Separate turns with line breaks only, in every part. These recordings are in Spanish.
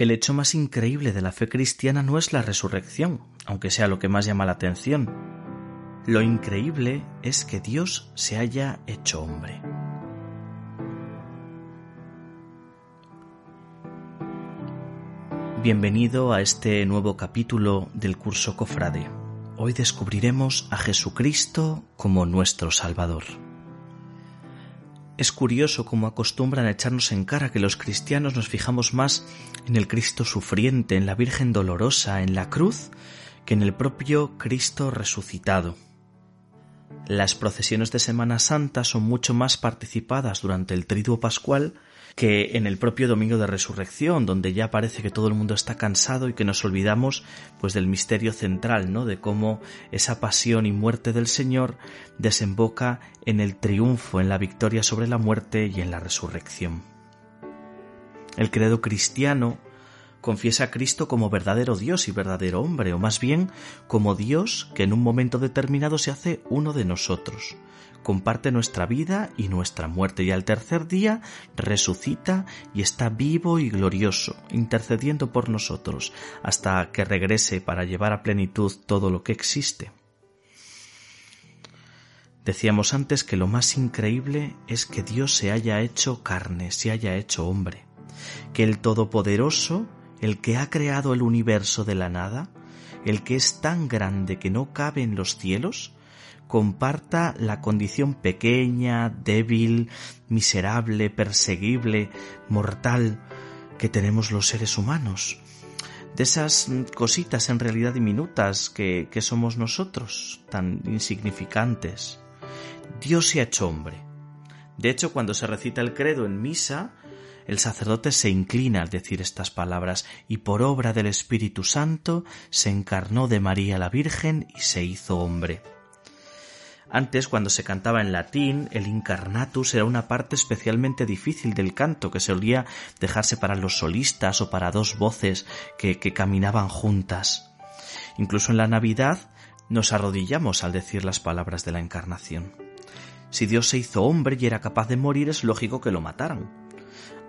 El hecho más increíble de la fe cristiana no es la resurrección, aunque sea lo que más llama la atención. Lo increíble es que Dios se haya hecho hombre. Bienvenido a este nuevo capítulo del curso Cofrade. Hoy descubriremos a Jesucristo como nuestro Salvador. Es curioso cómo acostumbran a echarnos en cara que los cristianos nos fijamos más en el Cristo sufriente, en la Virgen dolorosa, en la cruz, que en el propio Cristo resucitado. Las procesiones de Semana Santa son mucho más participadas durante el triduo pascual que en el propio domingo de resurrección, donde ya parece que todo el mundo está cansado y que nos olvidamos pues del misterio central, ¿no? de cómo esa pasión y muerte del Señor desemboca en el triunfo, en la victoria sobre la muerte y en la resurrección. El credo cristiano confiesa a Cristo como verdadero Dios y verdadero hombre, o más bien como Dios que en un momento determinado se hace uno de nosotros, comparte nuestra vida y nuestra muerte y al tercer día resucita y está vivo y glorioso, intercediendo por nosotros hasta que regrese para llevar a plenitud todo lo que existe. Decíamos antes que lo más increíble es que Dios se haya hecho carne, se haya hecho hombre, que el Todopoderoso, el que ha creado el universo de la nada, el que es tan grande que no cabe en los cielos, comparta la condición pequeña, débil, miserable, perseguible, mortal que tenemos los seres humanos. De esas cositas en realidad diminutas que, somos nosotros, tan insignificantes. Dios se ha hecho hombre. De hecho, cuando se recita el credo en misa, el sacerdote se inclina al decir estas palabras y por obra del Espíritu Santo se encarnó de María la Virgen y se hizo hombre. Antes, cuando se cantaba en latín, el incarnatus era una parte especialmente difícil del canto que solía dejarse para los solistas o para dos voces que, que caminaban juntas. Incluso en la Navidad nos arrodillamos al decir las palabras de la encarnación. Si Dios se hizo hombre y era capaz de morir, es lógico que lo mataran.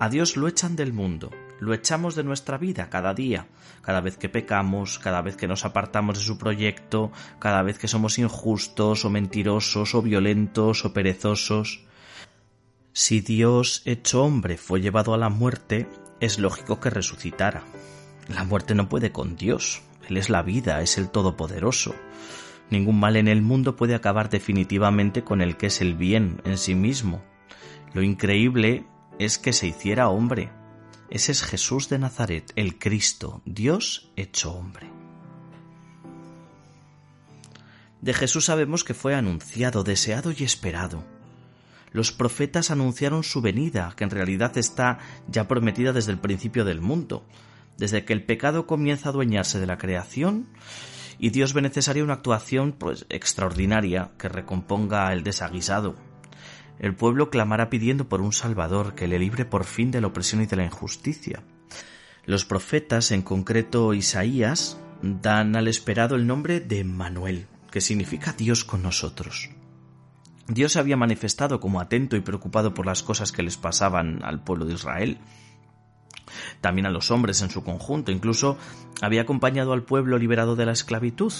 A Dios lo echan del mundo, lo echamos de nuestra vida cada día, cada vez que pecamos, cada vez que nos apartamos de su proyecto, cada vez que somos injustos o mentirosos o violentos o perezosos. Si Dios hecho hombre fue llevado a la muerte, es lógico que resucitara. La muerte no puede con Dios, Él es la vida, es el Todopoderoso. Ningún mal en el mundo puede acabar definitivamente con el que es el bien en sí mismo. Lo increíble es que se hiciera hombre, ese es Jesús de Nazaret, el Cristo, Dios hecho hombre. De Jesús sabemos que fue anunciado, deseado y esperado. Los profetas anunciaron su venida, que en realidad está ya prometida desde el principio del mundo, desde que el pecado comienza a adueñarse de la creación y Dios ve necesaria una actuación pues extraordinaria que recomponga el desaguisado, el pueblo clamará pidiendo por un Salvador que le libre por fin de la opresión y de la injusticia. Los profetas, en concreto Isaías, dan al esperado el nombre de Manuel, que significa Dios con nosotros. Dios se había manifestado como atento y preocupado por las cosas que les pasaban al pueblo de Israel, también a los hombres en su conjunto, incluso había acompañado al pueblo liberado de la esclavitud,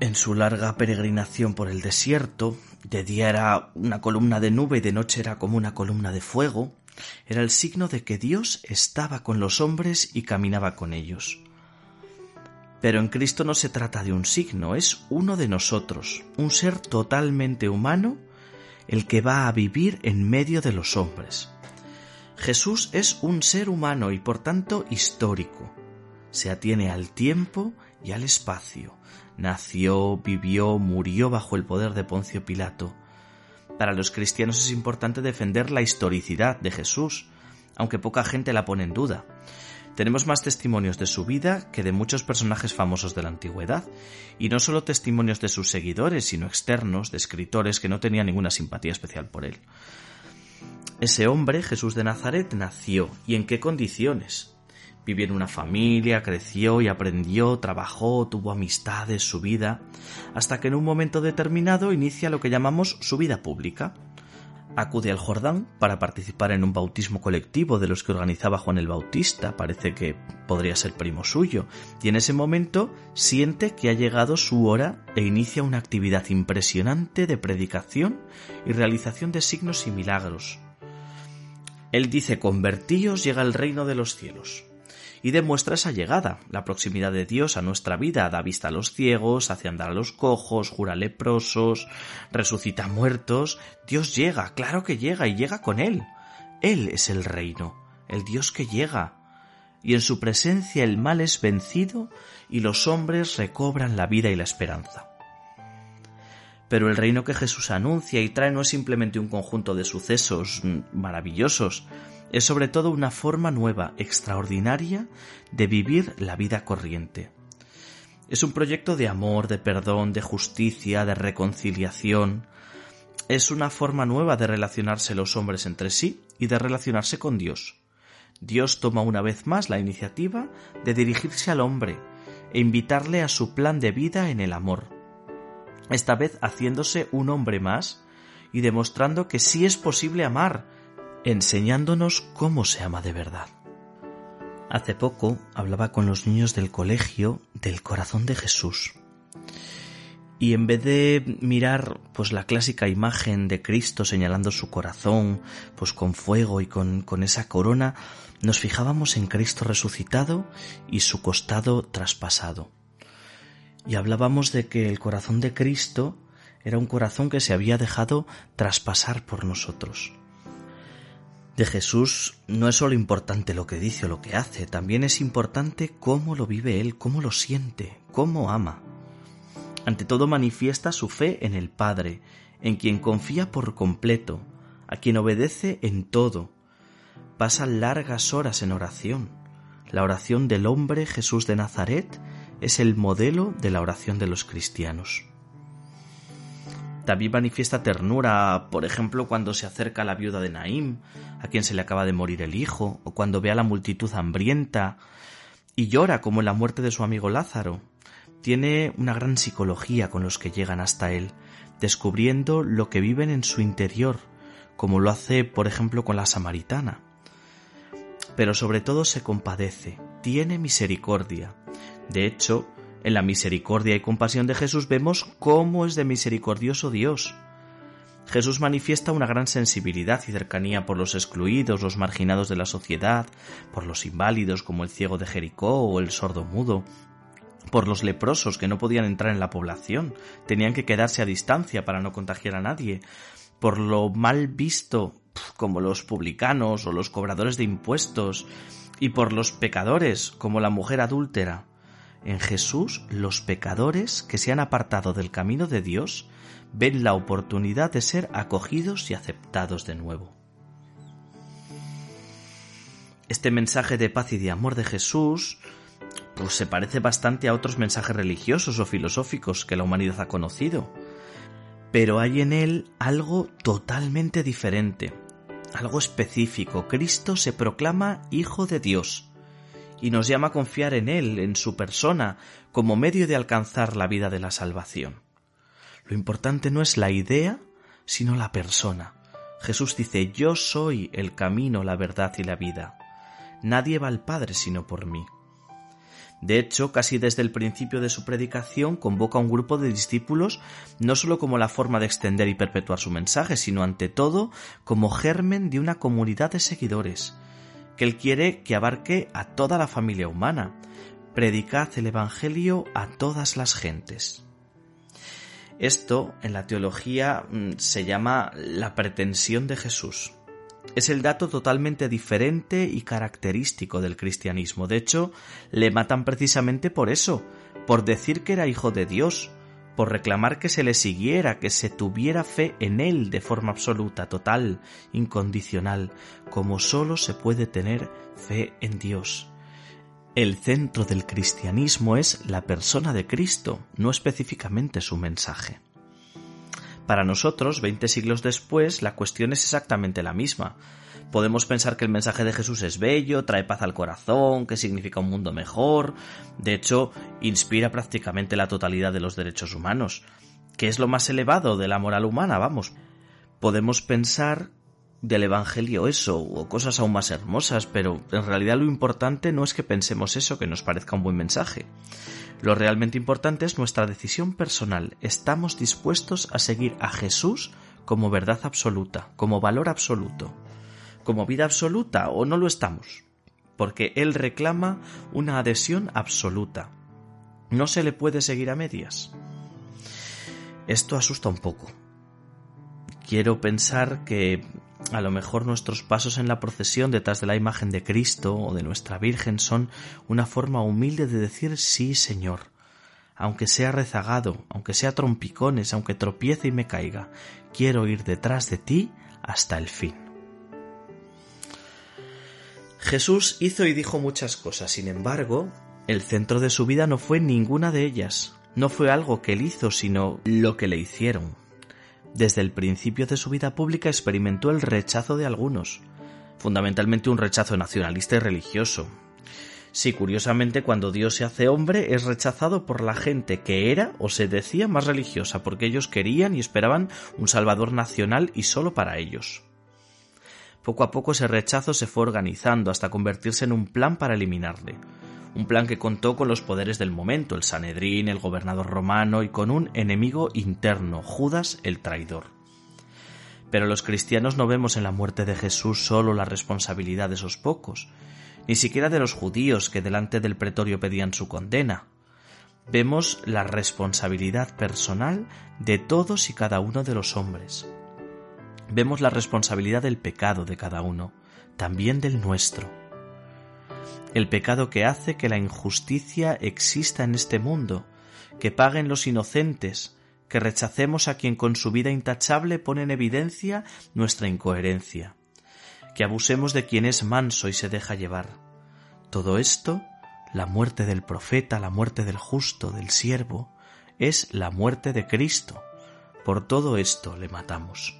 en su larga peregrinación por el desierto, de día era una columna de nube y de noche era como una columna de fuego, era el signo de que Dios estaba con los hombres y caminaba con ellos. Pero en Cristo no se trata de un signo, es uno de nosotros, un ser totalmente humano, el que va a vivir en medio de los hombres. Jesús es un ser humano y por tanto histórico. Se atiene al tiempo y al espacio, nació, vivió, murió bajo el poder de Poncio Pilato. Para los cristianos es importante defender la historicidad de Jesús, aunque poca gente la pone en duda. Tenemos más testimonios de su vida que de muchos personajes famosos de la antigüedad, y no solo testimonios de sus seguidores, sino externos, de escritores que no tenían ninguna simpatía especial por él. Ese hombre, Jesús de Nazaret, nació, ¿y en qué condiciones? Vivió en una familia, creció y aprendió, trabajó, tuvo amistades, su vida, hasta que en un momento determinado inicia lo que llamamos su vida pública. acude al Jordán para participar en un bautismo colectivo de los que organizaba Juan el Bautista, parece que podría ser primo suyo, y en ese momento siente que ha llegado su hora e inicia una actividad impresionante de predicación y realización de signos y milagros. Él dice, convertíos llega el reino de los cielos y demuestra esa llegada, la proximidad de Dios a nuestra vida, da vista a los ciegos, hace andar a los cojos, jura leprosos, resucita muertos. Dios llega, claro que llega y llega con Él. Él es el reino, el Dios que llega. Y en su presencia el mal es vencido y los hombres recobran la vida y la esperanza. Pero el reino que Jesús anuncia y trae no es simplemente un conjunto de sucesos maravillosos, es sobre todo una forma nueva, extraordinaria, de vivir la vida corriente. Es un proyecto de amor, de perdón, de justicia, de reconciliación. Es una forma nueva de relacionarse los hombres entre sí y de relacionarse con Dios. Dios toma una vez más la iniciativa de dirigirse al hombre e invitarle a su plan de vida en el amor. Esta vez haciéndose un hombre más y demostrando que sí es posible amar enseñándonos cómo se ama de verdad. Hace poco hablaba con los niños del colegio del corazón de Jesús. Y en vez de mirar pues la clásica imagen de Cristo señalando su corazón, pues con fuego y con, con esa corona, nos fijábamos en Cristo resucitado y su costado traspasado. Y hablábamos de que el corazón de Cristo era un corazón que se había dejado traspasar por nosotros de Jesús no es solo importante lo que dice o lo que hace, también es importante cómo lo vive Él, cómo lo siente, cómo ama. Ante todo manifiesta su fe en el Padre, en quien confía por completo, a quien obedece en todo. Pasa largas horas en oración. La oración del hombre Jesús de Nazaret es el modelo de la oración de los cristianos. También manifiesta ternura, por ejemplo, cuando se acerca a la viuda de Naim, a quien se le acaba de morir el hijo, o cuando ve a la multitud hambrienta y llora como en la muerte de su amigo Lázaro. Tiene una gran psicología con los que llegan hasta él, descubriendo lo que viven en su interior, como lo hace, por ejemplo, con la samaritana. Pero sobre todo se compadece, tiene misericordia. De hecho, en la misericordia y compasión de Jesús vemos cómo es de misericordioso Dios. Jesús manifiesta una gran sensibilidad y cercanía por los excluidos, los marginados de la sociedad, por los inválidos como el ciego de Jericó o el sordo mudo, por los leprosos que no podían entrar en la población, tenían que quedarse a distancia para no contagiar a nadie, por lo mal visto como los publicanos o los cobradores de impuestos, y por los pecadores como la mujer adúltera. En Jesús los pecadores que se han apartado del camino de Dios ven la oportunidad de ser acogidos y aceptados de nuevo. Este mensaje de paz y de amor de Jesús pues se parece bastante a otros mensajes religiosos o filosóficos que la humanidad ha conocido, pero hay en él algo totalmente diferente, algo específico. Cristo se proclama Hijo de Dios, y nos llama a confiar en Él, en su persona, como medio de alcanzar la vida de la salvación. Lo importante no es la idea, sino la persona. Jesús dice, yo soy el camino, la verdad y la vida. Nadie va al Padre sino por mí. De hecho, casi desde el principio de su predicación convoca a un grupo de discípulos no sólo como la forma de extender y perpetuar su mensaje, sino ante todo como germen de una comunidad de seguidores, que Él quiere que abarque a toda la familia humana. Predicad el Evangelio a todas las gentes. Esto en la teología mm, se llama la pretensión de Jesús. Es el dato totalmente diferente y característico del cristianismo. De hecho, le matan precisamente por eso, por decir que era hijo de Dios, por reclamar que se le siguiera, que se tuviera fe en él de forma absoluta, total, incondicional, como sólo se puede tener fe en Dios. El centro del cristianismo es la persona de Cristo, no específicamente su mensaje. Para nosotros, veinte siglos después, la cuestión es exactamente la misma. Podemos pensar que el mensaje de Jesús es bello, trae paz al corazón, que significa un mundo mejor, de hecho, inspira prácticamente la totalidad de los derechos humanos, que es lo más elevado de la moral humana, vamos. Podemos pensar del Evangelio eso, o cosas aún más hermosas, pero en realidad lo importante no es que pensemos eso, que nos parezca un buen mensaje. Lo realmente importante es nuestra decisión personal. ¿Estamos dispuestos a seguir a Jesús como verdad absoluta, como valor absoluto, como vida absoluta o no lo estamos? Porque Él reclama una adhesión absoluta. No se le puede seguir a medias. Esto asusta un poco. Quiero pensar que a lo mejor nuestros pasos en la procesión detrás de la imagen de Cristo o de nuestra Virgen son una forma humilde de decir sí, Señor, aunque sea rezagado, aunque sea trompicones, aunque tropiece y me caiga, quiero ir detrás de ti hasta el fin. Jesús hizo y dijo muchas cosas, sin embargo, el centro de su vida no fue ninguna de ellas, no fue algo que él hizo, sino lo que le hicieron. Desde el principio de su vida pública experimentó el rechazo de algunos, fundamentalmente un rechazo nacionalista y religioso. Sí, curiosamente, cuando Dios se hace hombre es rechazado por la gente que era o se decía más religiosa, porque ellos querían y esperaban un Salvador nacional y solo para ellos. Poco a poco ese rechazo se fue organizando hasta convertirse en un plan para eliminarle un plan que contó con los poderes del momento, el Sanedrín, el gobernador romano y con un enemigo interno, Judas el traidor. Pero los cristianos no vemos en la muerte de Jesús solo la responsabilidad de esos pocos, ni siquiera de los judíos que delante del pretorio pedían su condena. Vemos la responsabilidad personal de todos y cada uno de los hombres. Vemos la responsabilidad del pecado de cada uno, también del nuestro el pecado que hace que la injusticia exista en este mundo, que paguen los inocentes, que rechacemos a quien con su vida intachable pone en evidencia nuestra incoherencia, que abusemos de quien es manso y se deja llevar. Todo esto, la muerte del profeta, la muerte del justo, del siervo, es la muerte de Cristo. Por todo esto le matamos.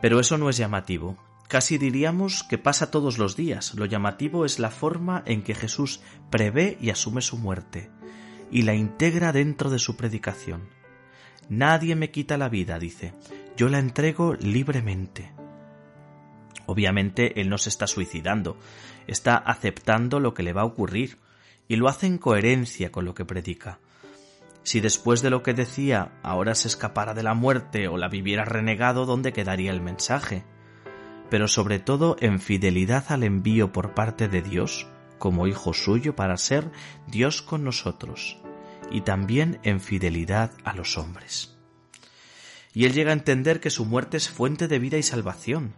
Pero eso no es llamativo. Casi diríamos que pasa todos los días. Lo llamativo es la forma en que Jesús prevé y asume su muerte, y la integra dentro de su predicación. Nadie me quita la vida, dice, yo la entrego libremente. Obviamente él no se está suicidando, está aceptando lo que le va a ocurrir, y lo hace en coherencia con lo que predica. Si después de lo que decía ahora se escapara de la muerte o la viviera renegado, ¿dónde quedaría el mensaje? pero sobre todo en fidelidad al envío por parte de Dios, como Hijo suyo, para ser Dios con nosotros, y también en fidelidad a los hombres. Y él llega a entender que su muerte es fuente de vida y salvación.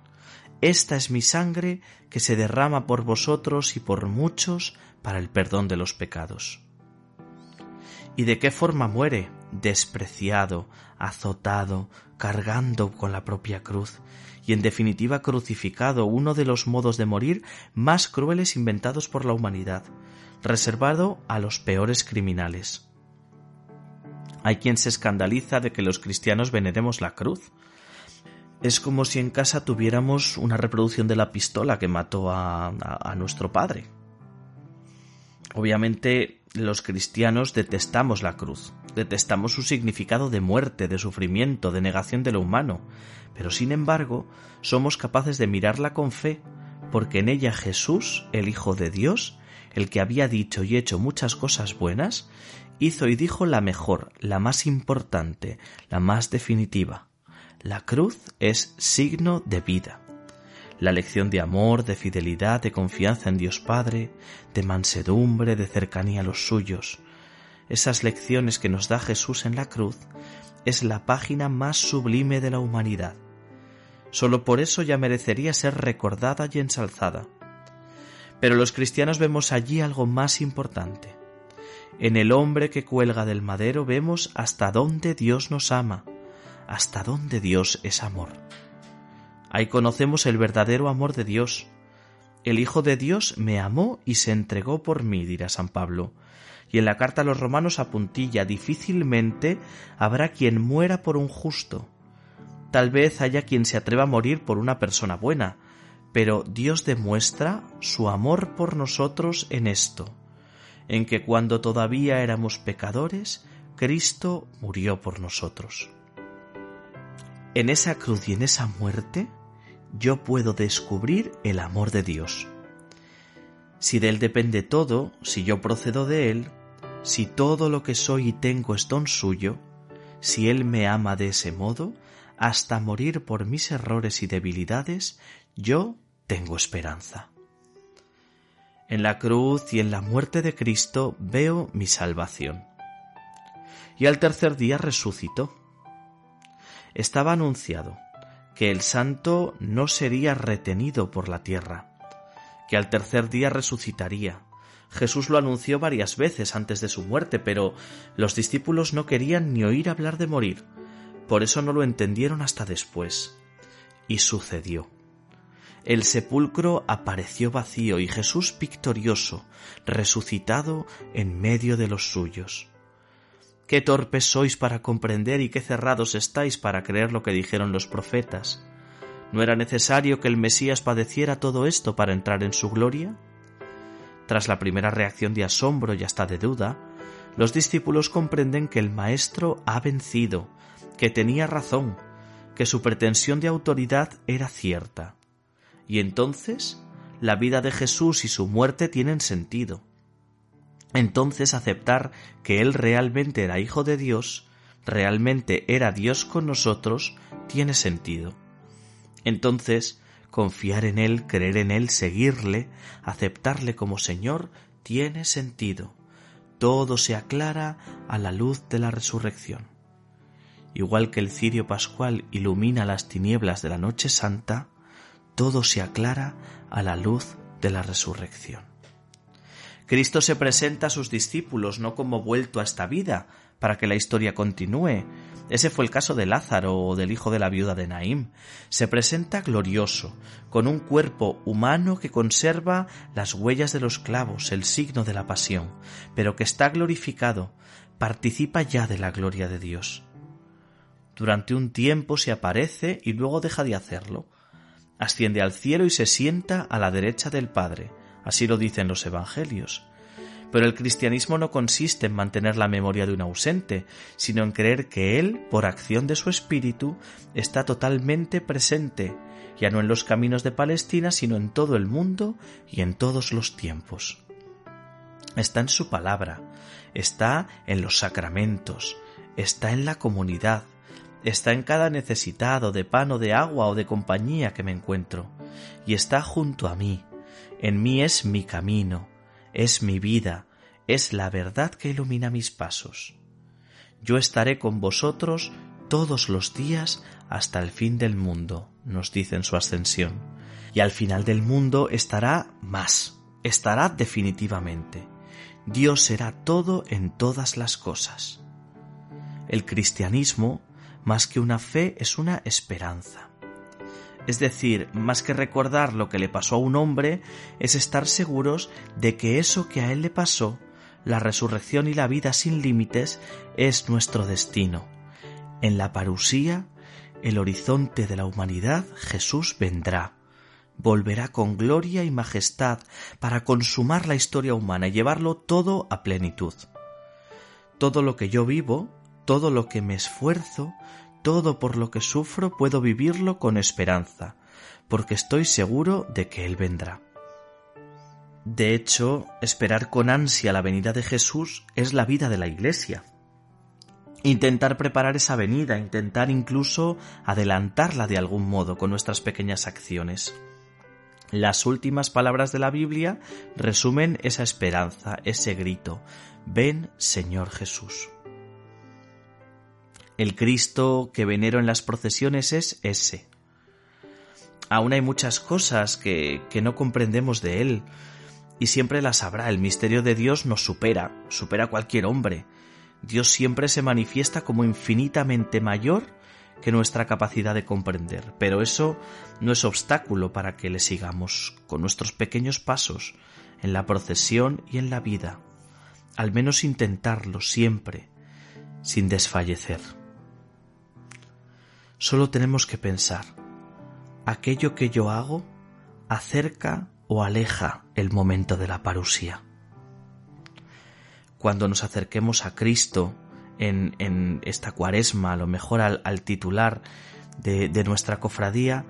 Esta es mi sangre que se derrama por vosotros y por muchos para el perdón de los pecados. ¿Y de qué forma muere? Despreciado, azotado, cargando con la propia cruz, y en definitiva crucificado, uno de los modos de morir más crueles inventados por la humanidad, reservado a los peores criminales. Hay quien se escandaliza de que los cristianos veneremos la cruz. Es como si en casa tuviéramos una reproducción de la pistola que mató a, nuestro padre. Obviamente los cristianos detestamos la cruz, detestamos su significado de muerte, de sufrimiento, de negación de lo humano, pero sin embargo somos capaces de mirarla con fe, porque en ella Jesús, el Hijo de Dios, el que había dicho y hecho muchas cosas buenas, hizo y dijo la mejor, la más importante, la más definitiva. La cruz es signo de vida. La lección de amor, de fidelidad, de confianza en Dios Padre, de mansedumbre, de cercanía a los suyos. Esas lecciones que nos da Jesús en la cruz es la página más sublime de la humanidad Solo por eso ya merecería ser recordada y ensalzada. Pero los cristianos vemos allí algo más importante. En el hombre que cuelga del madero vemos hasta dónde Dios nos ama, hasta dónde Dios es amor. Ahí conocemos el verdadero amor de Dios. El Hijo de Dios me amó y se entregó por mí, dirá San Pablo. Y en la carta a los romanos apuntilla difícilmente habrá quien muera por un justo Tal vez haya quien se atreva a morir por una persona buena, pero Dios demuestra su amor por nosotros en esto, en que cuando todavía éramos pecadores, Cristo murió por nosotros. En esa cruz y en esa muerte yo puedo descubrir el amor de Dios. Si de Él depende todo, si yo procedo de Él, si todo lo que soy y tengo es don suyo, si Él me ama de ese modo, hasta morir por mis errores y debilidades, yo tengo esperanza. En la cruz y en la muerte de Cristo veo mi salvación. Y al tercer día resucitó. Estaba anunciado que el santo no sería retenido por la tierra, que al tercer día resucitaría. Jesús lo anunció varias veces antes de su muerte, pero los discípulos no querían ni oír hablar de morir, por eso no lo entendieron hasta después. Y sucedió. El sepulcro apareció vacío y Jesús victorioso, resucitado en medio de los suyos. Qué torpes sois para comprender y qué cerrados estáis para creer lo que dijeron los profetas. ¿No era necesario que el Mesías padeciera todo esto para entrar en su gloria? Tras la primera reacción de asombro y hasta de duda, los discípulos comprenden que el Maestro ha vencido, que tenía razón, que su pretensión de autoridad era cierta. Y entonces la vida de Jesús y su muerte tienen sentido entonces aceptar que Él realmente era Hijo de Dios, realmente era Dios con nosotros, tiene sentido. Entonces, confiar en Él, creer en Él, seguirle, aceptarle como Señor, tiene sentido. Todo se aclara a la luz de la resurrección. Igual que el cirio pascual ilumina las tinieblas de la noche santa, todo se aclara a la luz de la resurrección. Cristo se presenta a sus discípulos no como vuelto a esta vida, para que la historia continúe. Ese fue el caso de Lázaro o del hijo de la viuda de Naim. Se presenta glorioso, con un cuerpo humano que conserva las huellas de los clavos, el signo de la pasión, pero que está glorificado, participa ya de la gloria de Dios. Durante un tiempo se aparece y luego deja de hacerlo. Asciende al cielo y se sienta a la derecha del Padre Así lo dicen los Evangelios. Pero el cristianismo no consiste en mantener la memoria de un ausente, sino en creer que Él, por acción de su espíritu, está totalmente presente, ya no en los caminos de Palestina, sino en todo el mundo y en todos los tiempos. Está en su palabra, está en los sacramentos, está en la comunidad, está en cada necesitado de pan o de agua o de compañía que me encuentro, y está junto a mí, en mí es mi camino, es mi vida, es la verdad que ilumina mis pasos. Yo estaré con vosotros todos los días hasta el fin del mundo, nos dice en su ascensión. Y al final del mundo estará más, estará definitivamente. Dios será todo en todas las cosas. El cristianismo, más que una fe, es una esperanza. Es decir, más que recordar lo que le pasó a un hombre, es estar seguros de que eso que a él le pasó, la resurrección y la vida sin límites, es nuestro destino. En la parusía, el horizonte de la humanidad, Jesús vendrá. Volverá con gloria y majestad para consumar la historia humana y llevarlo todo a plenitud. Todo lo que yo vivo, todo lo que me esfuerzo, todo por lo que sufro puedo vivirlo con esperanza, porque estoy seguro de que Él vendrá. De hecho, esperar con ansia la venida de Jesús es la vida de la Iglesia. Intentar preparar esa venida, intentar incluso adelantarla de algún modo con nuestras pequeñas acciones. Las últimas palabras de la Biblia resumen esa esperanza, ese grito, Ven Señor Jesús. El Cristo que venero en las procesiones es ese. Aún hay muchas cosas que, que no comprendemos de Él, y siempre las habrá. El misterio de Dios nos supera, supera cualquier hombre. Dios siempre se manifiesta como infinitamente mayor que nuestra capacidad de comprender, pero eso no es obstáculo para que le sigamos con nuestros pequeños pasos en la procesión y en la vida, al menos intentarlo siempre, sin desfallecer. Solo tenemos que pensar, ¿aquello que yo hago acerca o aleja el momento de la parusía? Cuando nos acerquemos a Cristo en, esta cuaresma, a lo mejor al, al titular de, nuestra cofradía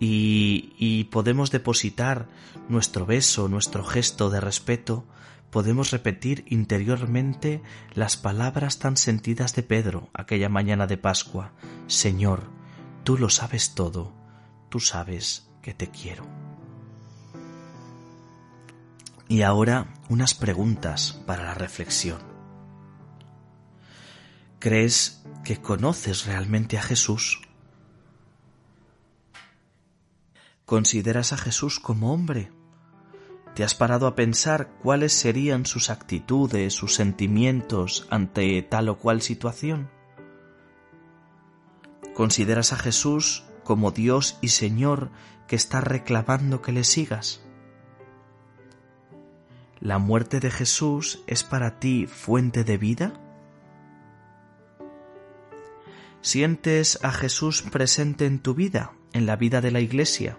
y podemos depositar nuestro beso, nuestro gesto de respeto, podemos repetir interiormente las palabras tan sentidas de Pedro aquella mañana de Pascua. Señor, tú lo sabes todo, tú sabes que te quiero. Y ahora unas preguntas para la reflexión. ¿Crees que conoces realmente a Jesús? ¿Consideras a Jesús como hombre? ¿Te has parado a pensar cuáles serían sus actitudes, sus sentimientos ante tal o cual situación? ¿Consideras a Jesús como Dios y Señor que está reclamando que le sigas? ¿La muerte de Jesús es para ti fuente de vida? ¿Sientes a Jesús presente en tu vida, en la vida de la Iglesia?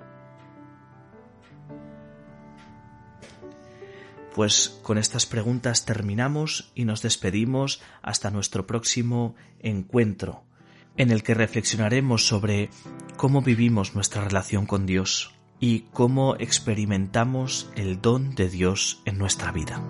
Pues con estas preguntas terminamos y nos despedimos hasta nuestro próximo encuentro, en el que reflexionaremos sobre cómo vivimos nuestra relación con Dios y cómo experimentamos el don de Dios en nuestra vida.